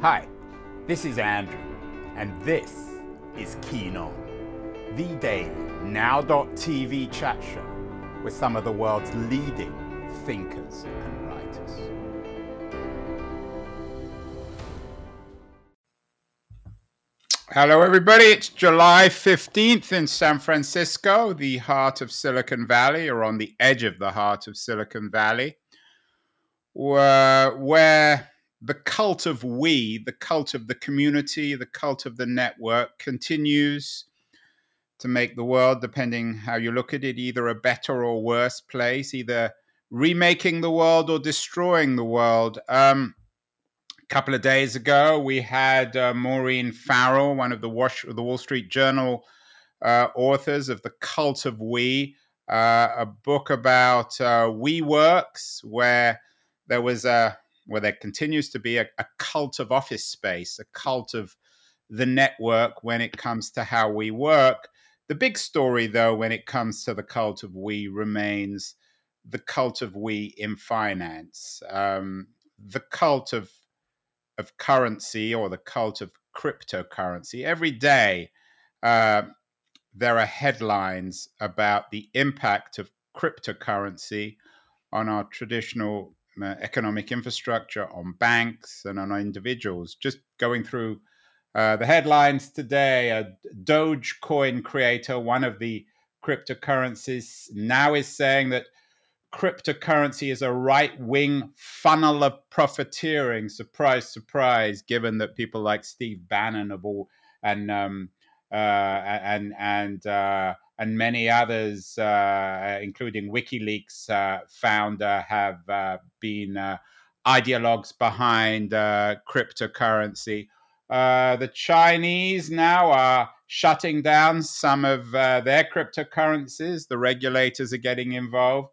Hi, this is Andrew, and this is Keen On, the daily now.tv chat show with some of the world's leading thinkers and writers. Hello, everybody. It's July 15th in San Francisco, the heart of Silicon Valley, or on the edge of the heart of Silicon Valley, where the cult of we, the cult of the community, the cult of the network continues to make the world, depending how you look at it, either a better or worse place, either remaking the world or destroying the world. Um, a couple of days ago, we had uh, Maureen Farrell, one of the, Wash- the Wall Street Journal uh, authors of The Cult of We, uh, a book about uh, WeWorks, where there was a where there continues to be a, a cult of office space, a cult of the network when it comes to how we work. The big story, though, when it comes to the cult of we, remains the cult of we in finance, um, the cult of of currency or the cult of cryptocurrency. Every day, uh, there are headlines about the impact of cryptocurrency on our traditional economic infrastructure, on banks, and on individuals. Just going through uh, the headlines today, a Dogecoin creator, one of the cryptocurrencies, now is saying that cryptocurrency is a right wing funnel of profiteering. Surprise, surprise, given that people like Steve Bannon of all and um, uh, and and uh, and many others, uh, including WikiLeaks uh, founder, have uh, been uh, ideologues behind cryptocurrency. the Chinese now are shutting down some of their cryptocurrencies. The regulators are getting involved.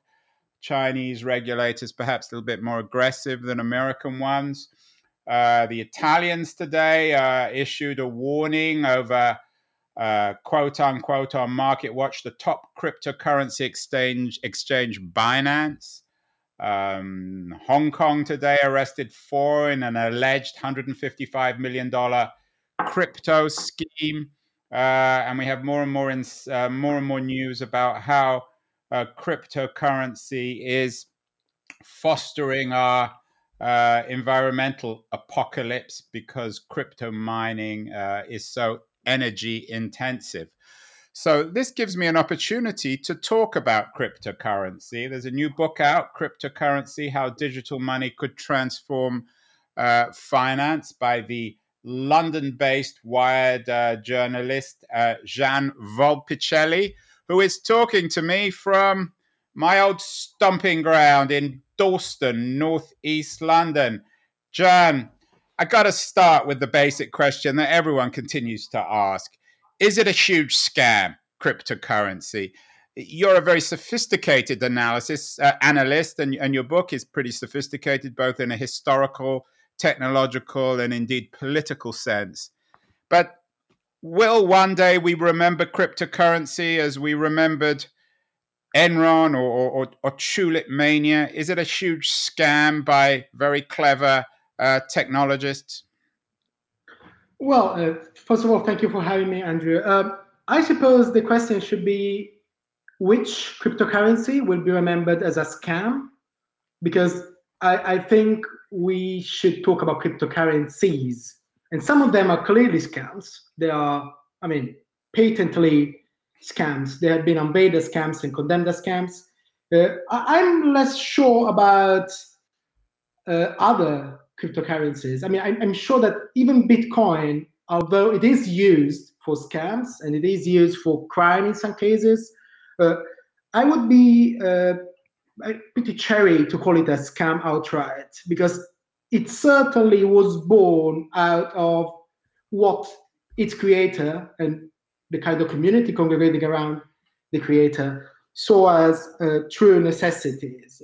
Chinese regulators perhaps a little bit more aggressive than American ones. Uh, the Italians today uh, issued a warning over uh, quote unquote on Market Watch the top cryptocurrency exchange exchange Binance. Um, Hong Kong today arrested four in an alleged 155 million dollar crypto scheme, uh, and we have more and more in, uh, more and more news about how uh, cryptocurrency is fostering our uh, environmental apocalypse because crypto mining uh, is so energy intensive. So, this gives me an opportunity to talk about cryptocurrency. There's a new book out, Cryptocurrency How Digital Money Could Transform uh, Finance, by the London based Wired uh, journalist uh, Gian Volpicelli who is talking to me from my old stomping ground in Dalston, northeast London. Jan, I got to start with the basic question that everyone continues to ask Is it a huge scam, cryptocurrency? You're a very sophisticated analysis uh, analyst, and, and your book is pretty sophisticated, both in a historical, technological, and indeed political sense. But will one day we remember cryptocurrency as we remembered Enron or, or, or Tulip Mania? Is it a huge scam by very clever uh, technologists? Well, uh, first of all, thank you for having me, Andrew. Uh, I suppose the question should be which cryptocurrency will be remembered as a scam? Because I, I think we should talk about cryptocurrencies and some of them are clearly scams. They are, I mean, patently scams. There have been unveiled scams and condemned as scams. Uh, I'm less sure about uh, other cryptocurrencies. I mean, I'm, I'm, sure that even Bitcoin, although it is used for scams and it is used for crime in some cases, uh, I would be uh, pretty cherry to call it a scam outright because it certainly was born out of what its creator and the kind of community congregating around the creator saw as uh, true necessities.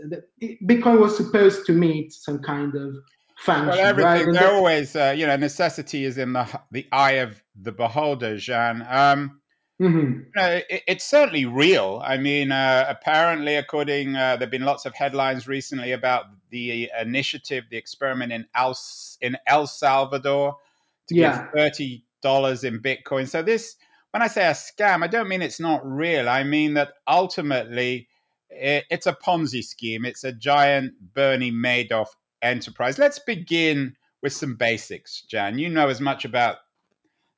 Bitcoin was supposed to meet some kind of function. Well, everything right? always, uh, you know, necessity is in the the eye of the beholder, Jean. Um, Mm-hmm. You know, it, it's certainly real. I mean, uh, apparently, according uh, there've been lots of headlines recently about the initiative, the experiment in El in El Salvador to yeah. give thirty dollars in Bitcoin. So this, when I say a scam, I don't mean it's not real. I mean that ultimately it, it's a Ponzi scheme. It's a giant Bernie Madoff enterprise. Let's begin with some basics, Jan. You know as much about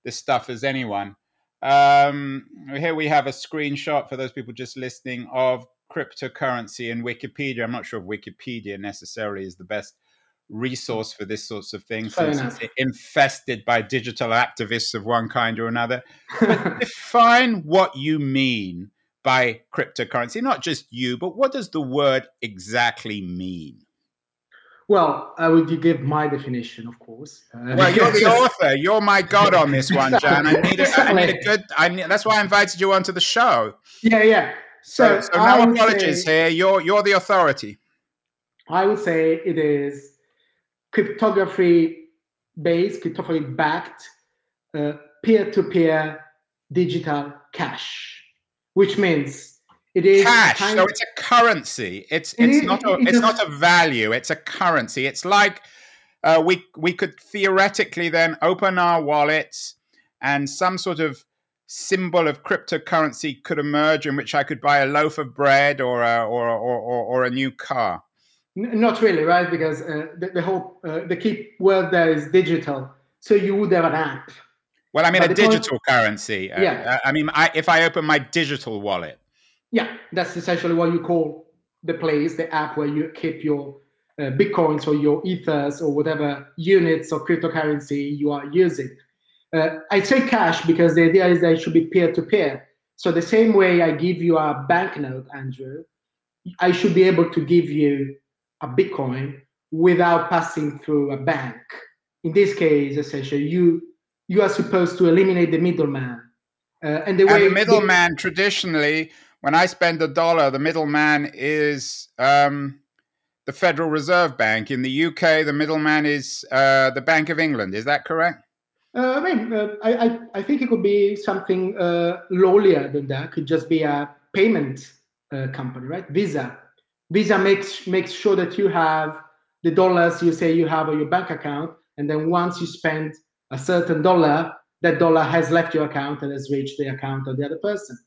this stuff as anyone. Um, here we have a screenshot for those people just listening of cryptocurrency in Wikipedia. I'm not sure if Wikipedia necessarily is the best resource for this sorts of things. It's infested by digital activists of one kind or another. But define what you mean by cryptocurrency. Not just you, but what does the word exactly mean? Well, I would give my definition, of course. Uh, well, you're the author. You're my god on this one, Jan. I need a, I need a good. I need, that's why I invited you onto the show. Yeah, yeah. So, so, so no apologies say, here. You're you're the authority. I would say it is cryptography based, cryptography backed, peer to peer digital cash, which means it is cash. So it's a currency. It's it's it not a it's not a value. It's a currency. It's like uh, we we could theoretically then open our wallets and some sort of symbol of cryptocurrency could emerge in which I could buy a loaf of bread or a, or, or, or, or a new car. Not really, right? Because uh, the, the, whole uh, the key word there is digital. So you would have an app. Well, I mean but a digital point, currency. Uh, yeah. I mean, I, if I open my digital wallet, yeah, that's essentially what you call the place, the app where you keep your uh, bitcoins or your ethers or whatever units of cryptocurrency you are using. Uh, I say cash because the idea is that it should be peer to peer. So the same way I give you a banknote, Andrew, I should be able to give you a Bitcoin without passing through a bank. In this case, essentially, you you are supposed to eliminate the middleman. Uh, and the way and the middleman traditionally when I spend a dollar, the middleman is um, the Federal Reserve Bank. In the UK, the middleman is uh, the Bank of England. Is that correct? Uh, I mean, uh, I, I, think it could be something uh, lowlier than that. It could just be a payment uh, company, right? Visa. Visa makes makes sure that you have the dollars you say you have on your bank account, and then once you spend a certain dollar, that dollar has left your account and has reached the account of the other person.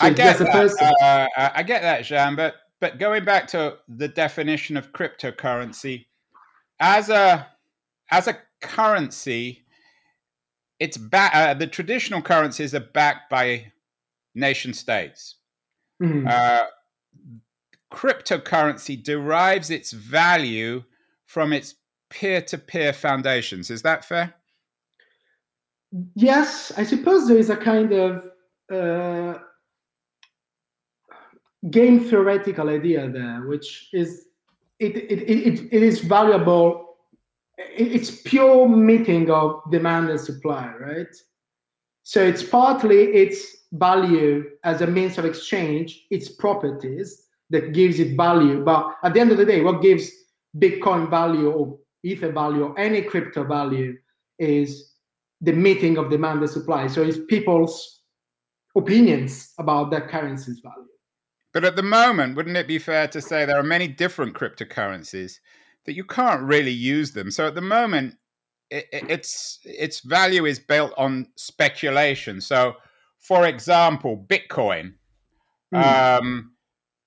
So I get that. Uh, I get that, Jean. But but going back to the definition of cryptocurrency, as a as a currency, it's back. Uh, the traditional currencies are backed by nation states. Mm-hmm. Uh, cryptocurrency derives its value from its peer-to-peer foundations. Is that fair? Yes, I suppose there is a kind of uh, game theoretical idea there, which is it it, it, it is valuable. It's pure meeting of demand and supply, right? So it's partly its value as a means of exchange, its properties that gives it value. But at the end of the day, what gives Bitcoin value or Ether value or any crypto value is the meeting of demand and supply. So it's people's opinions about that currency's value. But at the moment, wouldn't it be fair to say there are many different cryptocurrencies that you can't really use them? So at the moment, it, it's its value is built on speculation. So, for example, Bitcoin. Mm. Um,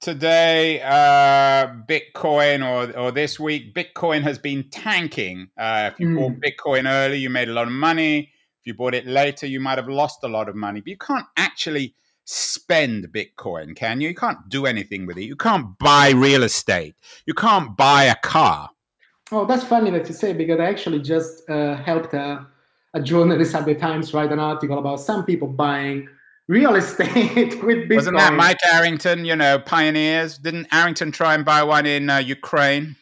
today, uh, Bitcoin or or this week, Bitcoin has been tanking. Uh, if you mm. bought Bitcoin early, you made a lot of money. If you bought it later, you might have lost a lot of money. But you can't actually spend Bitcoin, can you? You can't do anything with it. You can't buy real estate. You can't buy a car. Oh, that's funny that you say because I actually just uh, helped a, a, journalist at the Times write an article about some people buying real estate with Bitcoin. Wasn't that Mike Arrington? You know, pioneers. Didn't Arrington try and buy one in uh, Ukraine?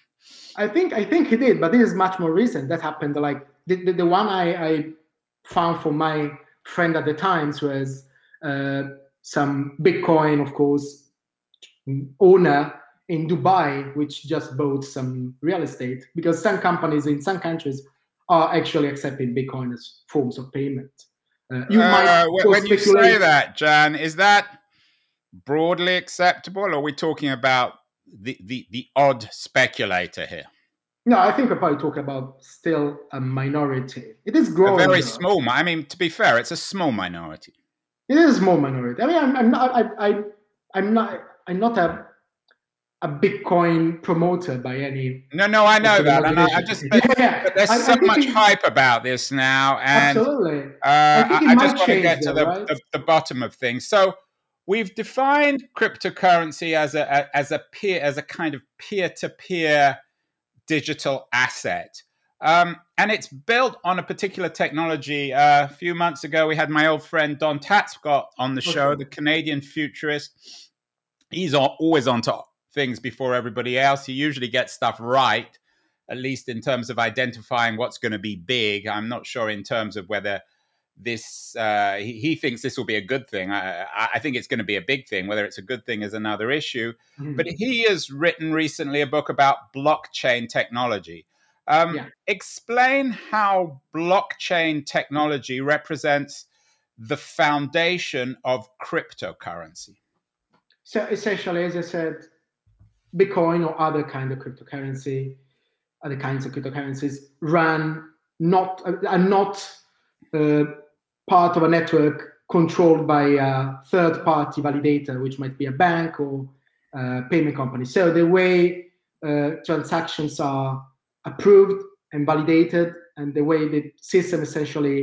I think I think he did, but this is much more recent. That happened like the, the, the one I, I found for my friend at the Times was. Uh, some Bitcoin, of course, owner in Dubai, which just bought some real estate because some companies in some countries are actually accepting Bitcoin as forms of payment. Uh, you uh, might when you say that, Jan, is that broadly acceptable, or are we talking about the, the, the odd speculator here? No, I think we're probably talking about still a minority. It is growing. A very small. I mean, to be fair, it's a small minority. It is a small minority. I mean, I'm, I'm not. I, I, I'm not. I'm not a a Bitcoin promoter by any. No, no, I know that, and I, I just but, yeah, but there's I, so I much it, hype about this now, and absolutely. Uh, I, just want to get to the, right? the, the bottom of things. So we've defined cryptocurrency as a as a peer as a kind of peer to peer digital asset. Um, and it's built on a particular technology. Uh, a few months ago, we had my old friend Don Tapscott on the show, the Canadian futurist. He's always on top things before everybody else. He usually gets stuff right, at least in terms of identifying what's going to be big. I'm not sure in terms of whether this uh, he, he, thinks this will be a good thing. I, I, think it's going to be a big thing. Whether it's a good thing is another issue. Mm-hmm. But he has written recently a book about blockchain technology. Um, yeah. Explain how blockchain technology represents the foundation of cryptocurrency. So essentially, as I said, Bitcoin or other kind of cryptocurrency, other kinds of cryptocurrencies run not are not uh, part of a network controlled by a third party validator, which might be a bank or a payment company. So the way uh, transactions are approved and validated, and the way the system essentially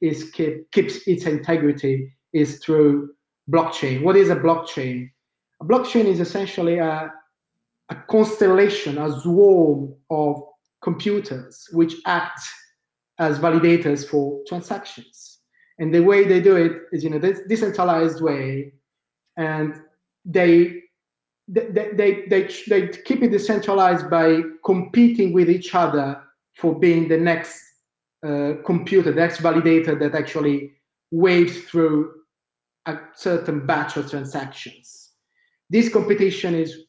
is keep, keeps its integrity is through blockchain. What is a blockchain? A blockchain is essentially a, a constellation, a swarm of computers which act as validators for transactions. And the way they do it is in a decentralized way, and they they, they, they, they keep it decentralized by competing with each other for being the next uh, computer, the next validator that actually waves through a certain batch of transactions. This competition is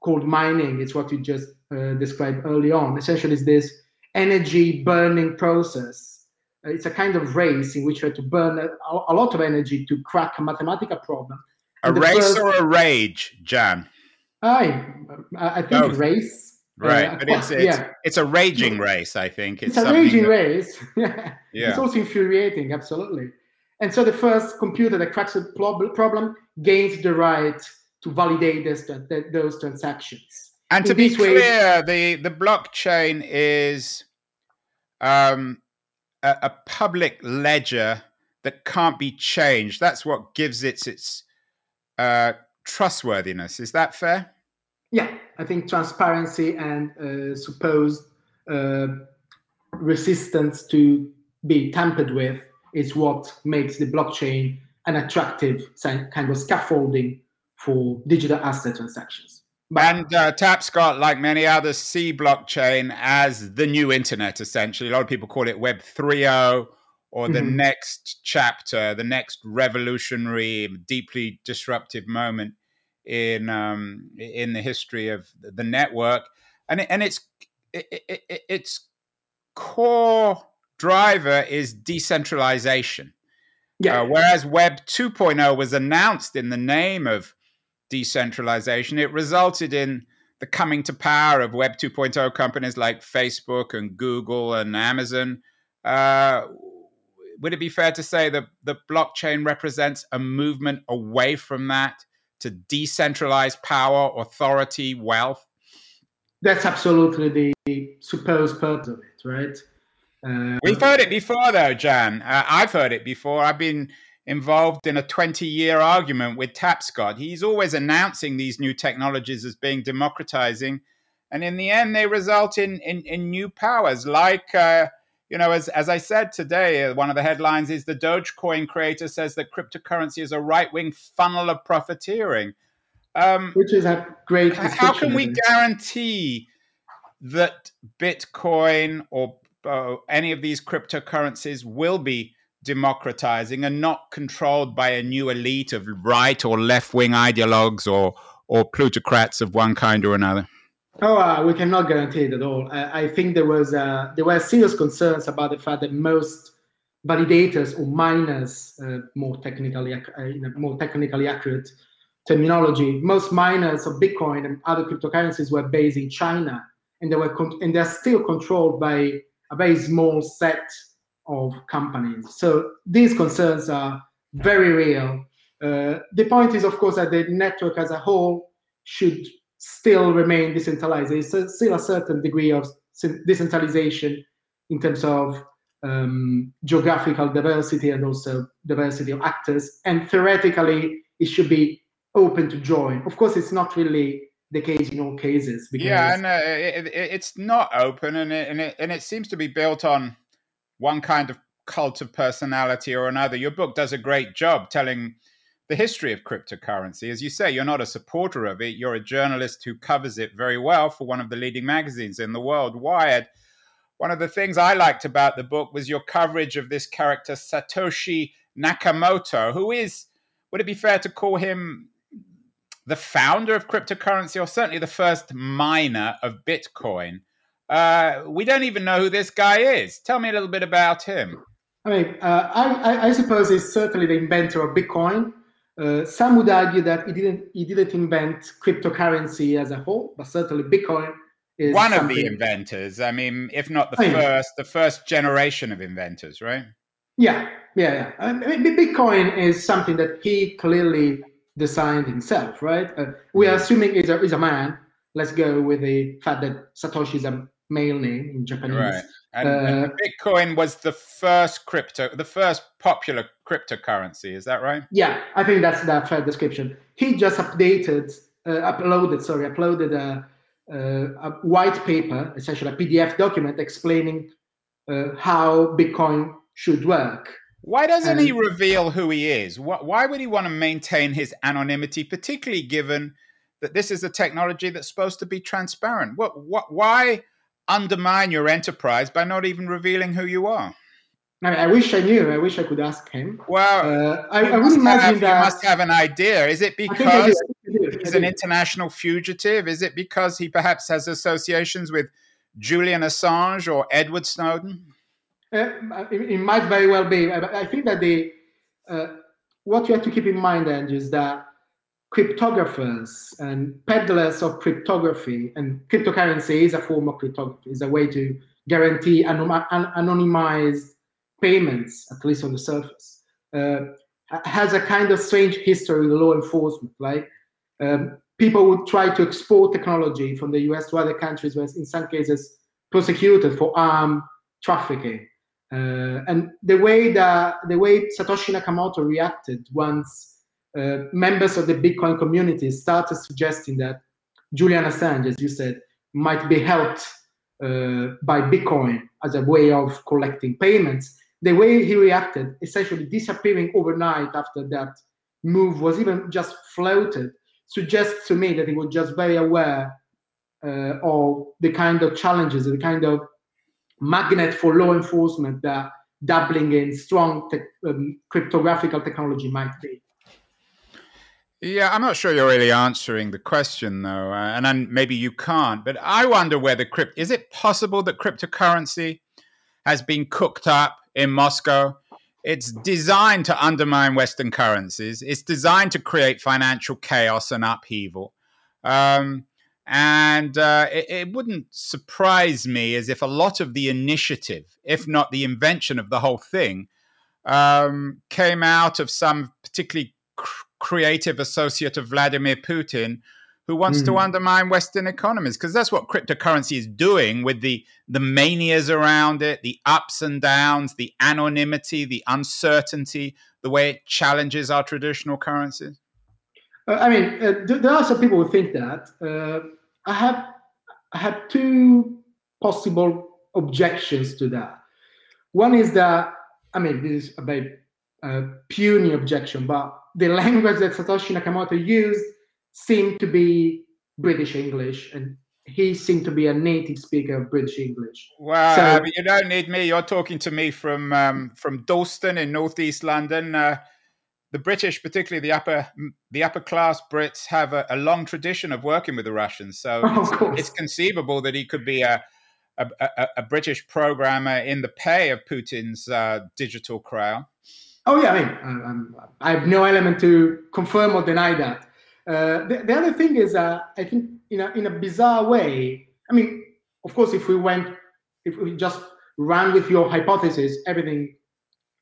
called mining. It's what you just uh, described early on. Essentially, it's this energy burning process. It's a kind of race in which you have to burn a, a lot of energy to crack a mathematical problem. A race first, or a rage, Jan? I, I think Both. race. Right, uh, but it's it's, yeah. it's a raging race. I think it's, it's a raging that... race. yeah. yeah, it's also infuriating. Absolutely. And so the first computer that cracks the problem gains the right to validate this, those transactions. And to be clear, the, the blockchain is um, a, a, public ledger that can't be changed. That's what gives it its uh, trustworthiness. Is that fair? Yeah, I think transparency and uh, supposed uh, resistance to be tampered with is what makes the blockchain an attractive kind of scaffolding for digital asset transactions. And uh, Tapscott, like many others, see blockchain as the new internet, essentially. A lot of people call it Web 3.0 or the mm-hmm. next chapter, the next revolutionary, deeply disruptive moment in um, in the history of the network. And, and its, it, it, its core driver is decentralization. Yeah. Uh, whereas Web 2.0 was announced in the name of decentralization. It resulted in the coming to power of Web 2.0 companies like Facebook and Google and Amazon. Uh, would it be fair to say that the blockchain represents a movement away from that to decentralize power, authority, wealth? That's absolutely the supposed purpose of it, right? Uh, We've heard it before, though, Jan. Uh, I've heard it before. I've been involved in a 20 year argument with Tapscott. He's always announcing these new technologies as being democratizing. And in the end, they result in, in, in new powers. Like, uh, you know, as, as I said today, uh, one of the headlines is the Dogecoin creator says that cryptocurrency is a right wing funnel of profiteering. Um, Which is a great. How can we guarantee that Bitcoin or uh, any of these cryptocurrencies will be democratizing and not controlled by a new elite of right or left wing ideologues or or plutocrats of one kind or another? Oh, uh, we cannot guarantee it at all. I, I think there was uh, there were serious concerns about the fact that most validators or miners, uh, more technically uh, more technically accurate terminology. Most miners of Bitcoin and other cryptocurrencies were based in China, and they were con- and they're still controlled by a very small set of companies. So these concerns are very real. Uh, the point is, of course, that the network as a whole should still remain decentralized. There's still a certain degree of decentralization in terms of um, geographical diversity and also diversity of actors. And theoretically, it should be open to join. Of course, it's not really the case in all cases. Yeah, and uh, it, it, it's not open, and it, and it and it seems to be built on one kind of cult of personality or another. Your book does a great job telling the history of cryptocurrency. As you say, you're not a supporter of it. You're a journalist who covers it very well for one of the leading magazines in the world, Wired. One of the things I liked about the book was your coverage of this character, Satoshi Nakamoto, who is, would it be fair to call him the founder of cryptocurrency or certainly the first miner of Bitcoin? Uh, we don't even know who this guy is. Tell me a little bit about him. I mean, uh, I, I, suppose he's certainly the inventor of Bitcoin. Uh, some would argue that he didn't he didn't invent cryptocurrency as a whole, but certainly Bitcoin is one something... of the inventors. I mean, if not the oh, first, the first generation of inventors, right? Yeah, yeah, yeah. I mean, Bitcoin is something that he clearly designed himself, right? Uh, we are assuming he's a, he's a man. Let's go with the fact that Satoshi is a male name in Japanese. Right. And, uh, and, Bitcoin was the first crypto, the first popular cryptocurrency. Is that right? Yeah, I think that's the fair description. He just updated, uh, uploaded, sorry, uploaded a, a, white paper, essentially a PDF document explaining uh, how Bitcoin should work. Why doesn't and, he reveal who he is? Why would he want to maintain his anonymity, particularly given that this is a technology that's supposed to be transparent? What, what, why? Undermine your enterprise by not even revealing who you are. I, I wish I knew. I wish I could ask him. Well, uh, I, I would imagine have, that. You must have an idea. Is it because he's an international fugitive? Is it because he perhaps has associations with Julian Assange or Edward Snowden? Uh, it, it, might very well be. I, I think that the uh, what you have to keep in mind, Andrew, is that cryptographers and peddlers of cryptography, and cryptocurrency is a form of cryptography, is a way to guarantee anonymized payments, at least on the surface, uh, has a kind of strange history with law enforcement. Like um, people would try to export technology from the US to other countries, where in some cases prosecuted for arm trafficking. Uh, and the way that the way Satoshi Nakamoto reacted once uh, members of the Bitcoin community started suggesting that Julian Assange, as you said, might be helped uh, by Bitcoin as a way of collecting payments. The way he reacted, essentially disappearing overnight after that move was even just floated, suggests to me that he was just very aware uh, of the kind of challenges, the kind of magnet for law enforcement that dabbling in strong te- um, cryptographical technology might be. Yeah, I'm not sure you're really answering the question though, uh, and maybe you can't. But I wonder whether crypt is it possible that cryptocurrency has been cooked up in Moscow? It's designed to undermine Western currencies. It's designed to create financial chaos and upheaval. Um, and uh, it, it, wouldn't surprise me as if a lot of the initiative, if not the invention of the whole thing, um, came out of some particularly creative associate of Vladimir Putin who wants mm. to hmm. undermine Western economies because that's what cryptocurrency is doing with the the manias around it, the ups and downs, the anonymity, the uncertainty, the way it challenges our traditional currencies. Uh, I mean, uh, there are some people who think that. Uh, I have I have two possible objections to that. One is that I mean, this is a very uh, puny objection, but the language that Satoshi Nakamoto used seemed to be British English, and he seemed to be a native speaker of British English. Wow, so, uh, you don't need me. You're talking to me from um, from Dalston in northeast London. Uh, the British, particularly the upper the upper class Brits, have a, a long tradition of working with the Russians. So it's, it's, conceivable that he could be a a, a, a, British programmer in the pay of Putin's uh, digital crown. Oh yeah, I mean, um, I have no element to confirm or deny that. Uh, the, the, other thing is, uh, I think, in a, in a bizarre way. I mean, of course, if we went, if we just ran with your hypothesis, everything,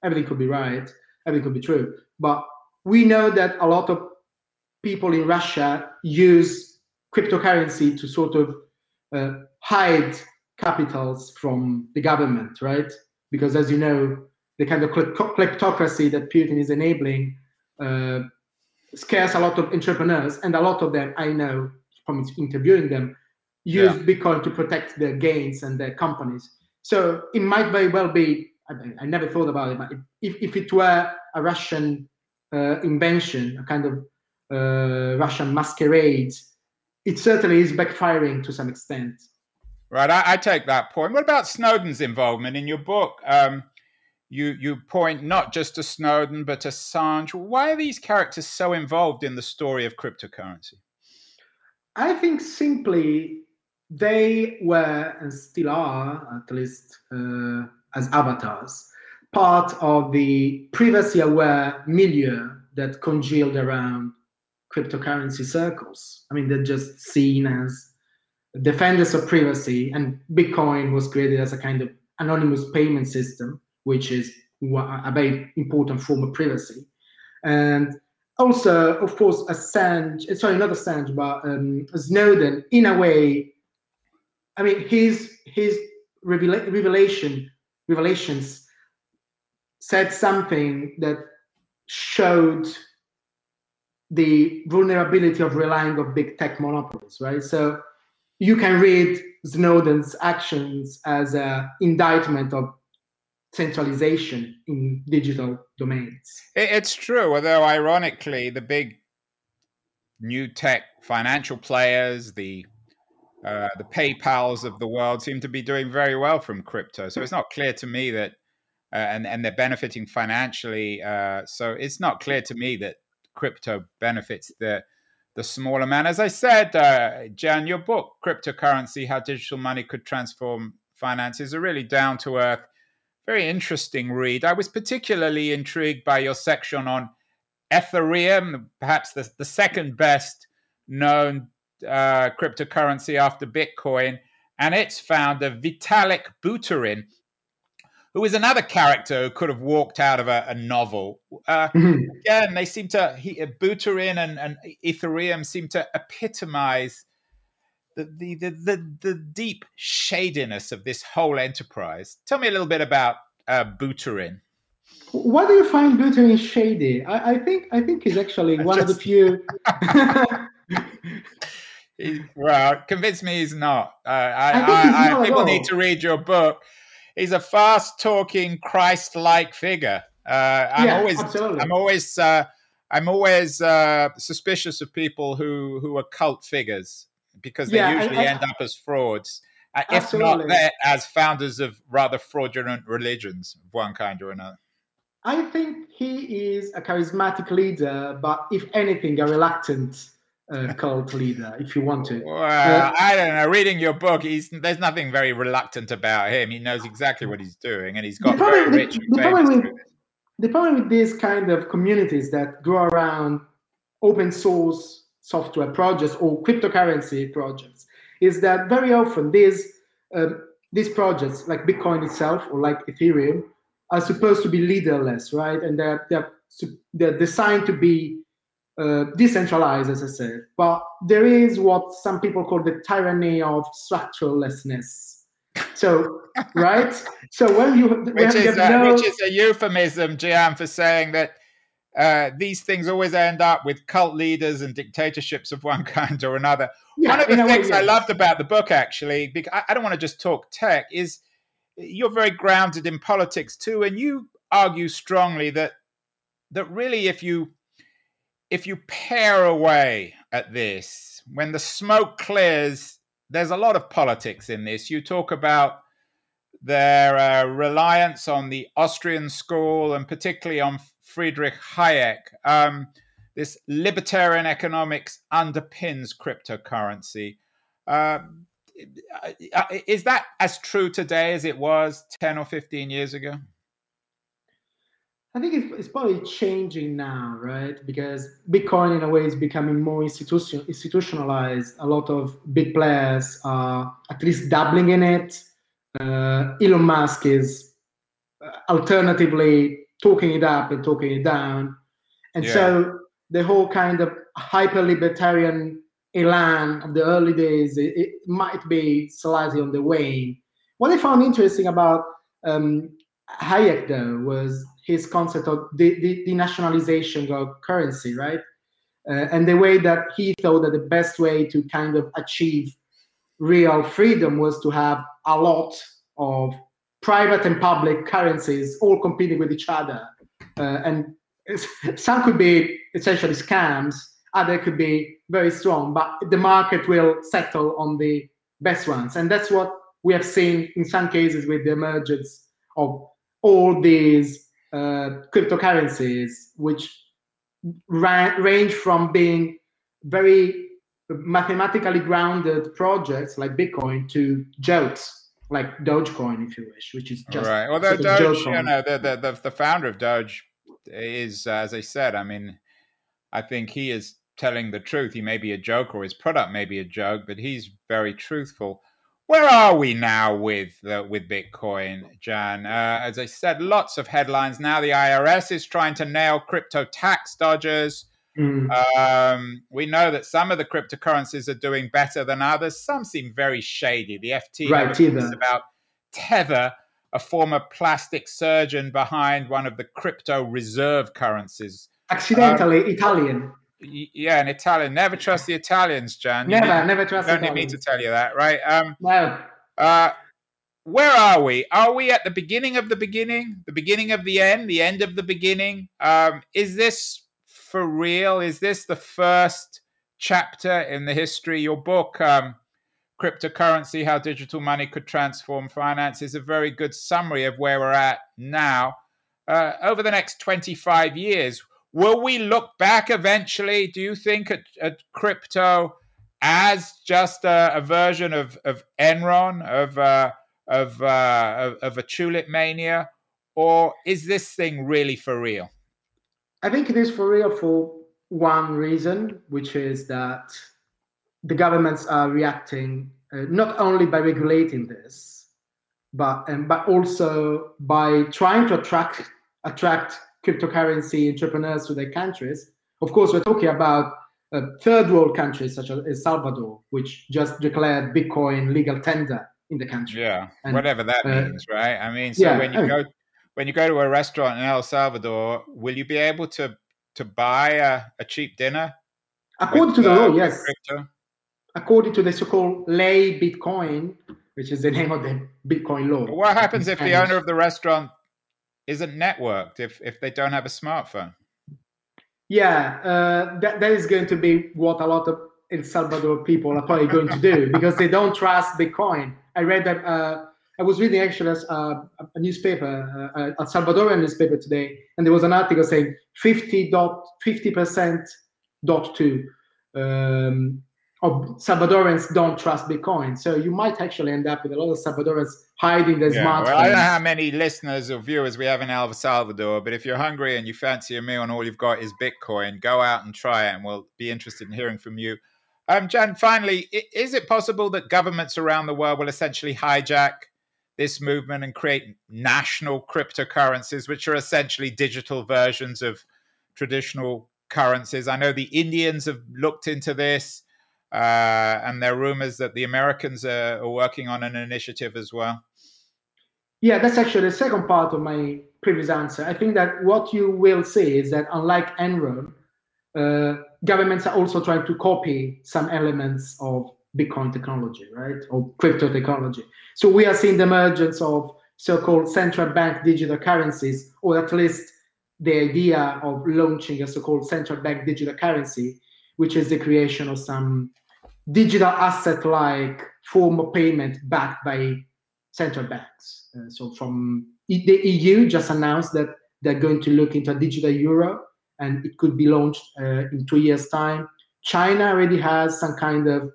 everything could be right, everything could be true. But we know that a lot of people in Russia use cryptocurrency to sort of uh, hide capitals from the government, right? Because as you know, the kind of kleptocracy that Putin is enabling uh, scares a lot of entrepreneurs, and a lot of them, I know from interviewing them, use yeah. Bitcoin to protect their gains and their companies. So it might very well be. I, I never thought about it, but if, if it were a Russian uh, invention, a kind of uh, Russian masquerade, it certainly is backfiring to some extent. Right, I, I, take that point. What about Snowden's involvement in your book? Um, you you point not just to Snowden but to Assange. Why are these characters so involved in the story of cryptocurrency? I think simply they were and still are, at least uh, as avatars, part of the privacy-aware milieu that congealed around cryptocurrency circles. I mean, they're just seen as defenders of privacy, and Bitcoin was created as a kind of anonymous payment system, which is a very important form of privacy. And also, of course, Assange, sorry, not Assange, but um, Snowden, in a way, I mean, his his revela- revelation revelations said something that showed the vulnerability of relying on big tech monopolies, right? So you can read Snowden's actions as an indictment of centralization in digital domains. It's true, although ironically, the big new tech financial players, the uh, the PayPal's of the world seem to be doing very well from crypto. So it's not clear to me that, uh, and and they're benefiting financially. Uh, so it's not clear to me that crypto benefits the the smaller man. As I said, uh, Jan, your book, Cryptocurrency How Digital Money Could Transform Finance, is a really down to earth, very interesting read. I was particularly intrigued by your section on Ethereum, perhaps the, the second best known uh, cryptocurrency after Bitcoin, and its founder, Vitalik Buterin who is another character who could have walked out of a, a novel. Uh, mm-hmm. Again, they seem to, he, Buterin and, and Ethereum seem to epitomize the, the, the, the, deep shadiness of this whole enterprise. Tell me a little bit about uh, Buterin. Why do you find Buterin shady? I, I think I think he's actually one just... of the few. he, well, convince me he's not. Uh, I, I, I, people need to read your book he's a fast talking Christ like figure. Uh, I'm, yeah, always. I'm always uh, I'm always uh, suspicious of people who who are cult figures because they yeah, usually I, I, end up as frauds, uh, if not as founders of rather fraudulent religions of one kind or another. I think he is a charismatic leader, but if anything, a reluctant uh, cult leader if you want to. Well, uh, I don't know. Reading your book, he's there's nothing very reluctant about him. He knows exactly what he's doing, and he's got the problem, very rich. The, the, problem with, the problem with these kind of communities that grow around open source software projects or cryptocurrency projects is that very often these um, these projects, like Bitcoin itself or like Ethereum, are supposed to be leaderless, right? And they're they're they're designed to be uh, decentralized, as I said. But there is what some people call the tyranny of structurelessness. So, right? So when you which is, a, no... which is a euphemism, Gian, for saying that uh, these things always end up with cult leaders and dictatorships of one kind or another. Yeah, one of the things way. I loved about the book, actually, because I, I don't want to just talk tech, is you're very grounded in politics too, and you argue strongly that that really, if you if you pare away at this, when the smoke clears, there's a lot of politics in this. You talk about their uh, reliance on the Austrian school and particularly on Friedrich Hayek. Um, this libertarian economics underpins cryptocurrency. Uh, is that as true today as it was 10 or 15 years ago? I think it's, it's, probably changing now, right? Because Bitcoin, in a way, is becoming more institution, institutionalized. A lot of big players are at least dabbling in it. Uh, Elon Musk is uh, alternatively talking it up and talking it down. And yeah. so the whole kind of hyper libertarian elan of the early days, it, it, might be slightly on the wane. What I found interesting about um, Hayek, though, was his concept of the, the, the nationalization of currency, right? Uh, and the way that he thought that the best way to kind of achieve real freedom was to have a lot of private and public currencies all competing with each other. Uh, and some could be essentially scams, other could be very strong, but the market will settle on the best ones. And that's what we have seen in some cases with the emergence of all these uh, cryptocurrencies, which ra- range from being very mathematically grounded projects like Bitcoin to jokes like Dogecoin, if you wish, which is just right. Although Doge, you know, the, the, the the founder of Doge is, uh, as I said, I mean, I think he is telling the truth. He may be a joke, or his product may be a joke, but he's very truthful where are we now with uh, with Bitcoin, Jan? Uh, as I said, lots of headlines now. The IRS is trying to nail crypto tax dodgers. Mm. Um, we know that some of the cryptocurrencies are doing better than others. Some seem very shady. The FT right, is about Tether, a former plastic surgeon behind one of the crypto reserve currencies. Accidentally um, Italian yeah, an Italian. Never trust the Italians, Jan. never, need, never trust. Don't need me to tell you that, right? Um, no. Uh, where are we? Are we at the beginning of the beginning, the beginning of the end, the end of the beginning? Um, is this for real? Is this the first chapter in the history? Your book, um, Cryptocurrency How Digital Money Could Transform Finance, is a very good summary of where we're at now. Uh, over the next 25 years, Will we look back eventually? Do you think at, at crypto as just a, a, version of, of Enron, of, uh, of, uh, of, of a tulip mania, or is this thing really for real? I think it is for real for one reason, which is that the governments are reacting uh, not only by regulating this, but um, but also by trying to attract attract cryptocurrency entrepreneurs to their countries. Of course, we're talking about uh, third world countries such as El Salvador, which just declared Bitcoin legal tender in the country. Yeah, and, whatever that uh, means, right? I mean, so yeah, when you go when you go to a restaurant in El Salvador, will you be able to to buy a, a cheap dinner? According with, to the uh, law, yes. Crypto? According to the so-called ley Bitcoin, which is the name of the Bitcoin law. What happens if the owner of the restaurant isn't networked if if they don't have a smartphone. Yeah, uh, that that is going to be what a lot of El Salvador people are probably going to do because they don't trust Bitcoin. I read that. Uh, I was reading actually uh, a newspaper, uh, a Salvadorian newspaper today, and there was an article saying 50 dot 50 percent dot two um, of Salvadorans don't trust Bitcoin. So you might actually end up with a lot of Salvadorans hiding their yeah, smartphones. Well, I don't know how many listeners or viewers we have in El Salvador, but if you're hungry and you fancy a meal and all you've got is Bitcoin, go out and try it, and we'll be interested in hearing from you. Um, Jan, finally, is it possible that governments around the world will essentially hijack this movement and create national cryptocurrencies, which are essentially digital versions of traditional currencies? I know the Indians have looked into this. Uh, and there are rumors that the Americans are, are, working on an initiative as well. Yeah, that's actually the second part of my previous answer. I think that what you will see is that unlike Enron, uh, governments are also trying to copy some elements of Bitcoin technology, right, or crypto technology. So we are seeing the emergence of so-called central bank digital currencies, or at least the idea of launching a so-called central bank digital currency, which is the creation of some digital asset like form of payment backed by central banks. Uh, so from the EU just announced that they're going to look into a digital euro and it could be launched uh, in two years time. China already has some kind of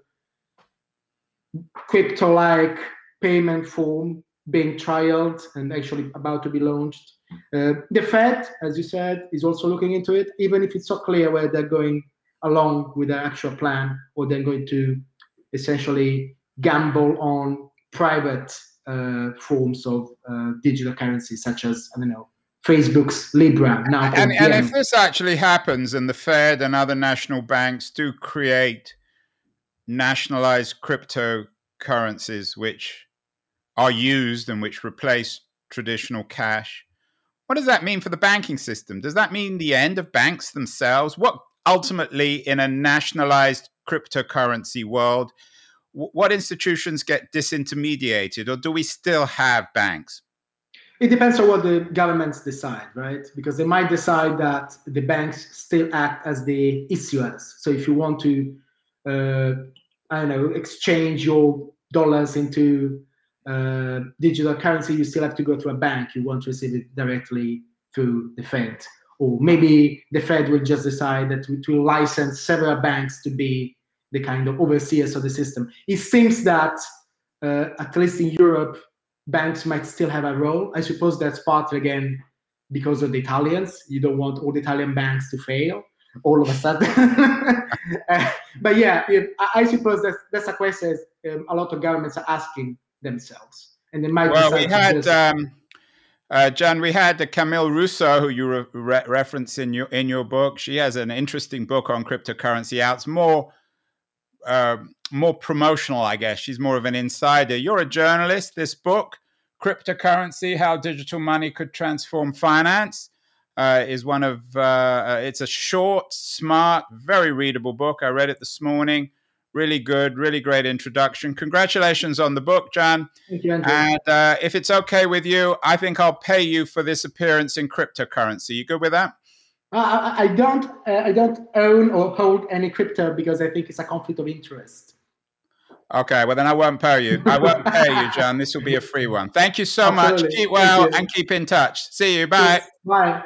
crypto-like payment form being trialed and actually about to be launched. Uh, the Fed, as you said, is also looking into it, even if it's not clear where they're going along with their actual plan or they're going to essentially gamble on private uh, forms of uh, digital currency, such as, I don't know, Facebook's Libra now. And, and if this actually happens and the Fed and other national banks do create nationalized cryptocurrencies which are used and which replace traditional cash, what does that mean for the banking system? Does that mean the end of banks themselves? What ultimately, in a nationalized cryptocurrency world, what institutions get disintermediated, or do we still have banks? It depends on what the governments decide, right? Because they might decide that the banks still act as the issuers. So if you want to, uh, I don't know, exchange your dollars into uh, digital currency, you still have to go to a bank. You won't receive it directly through the Fed. Or maybe the Fed will just decide that it will license several banks to be the kind of overseers of the system. It seems that, uh, at least in Europe, banks might still have a role. I suppose that's partly again because of the Italians. You don't want all the Italian banks to fail all of a sudden. uh, but yeah, I, suppose that's that's a question um, a lot of governments are asking themselves, and they might. Well, we had. Just... Um, uh, Gian, we had Camila Russo, who you re- re- reference in your in your book. She has an interesting book on cryptocurrency out. It's more uh, more promotional, I guess. She's more of an insider. You're a journalist. This book, Cryptocurrency How Digital Money Could Transform Finance, uh, is one of, uh, uh, it's a short, smart, very readable book. I read it this morning. Really good, really great introduction. Congratulations on the book, Gian. Thank you, Andrew. And uh, if it's okay with you, I think I'll pay you for this appearance in cryptocurrency. You good with that? I, I don't uh, I don't own or hold any crypto because I think it's a conflict of interest. Okay, well then I won't pay you. I won't pay you, Gian. This will be a free one. Thank you so Absolutely. much. Keep well and keep in touch. See you. Bye. Yes. Bye.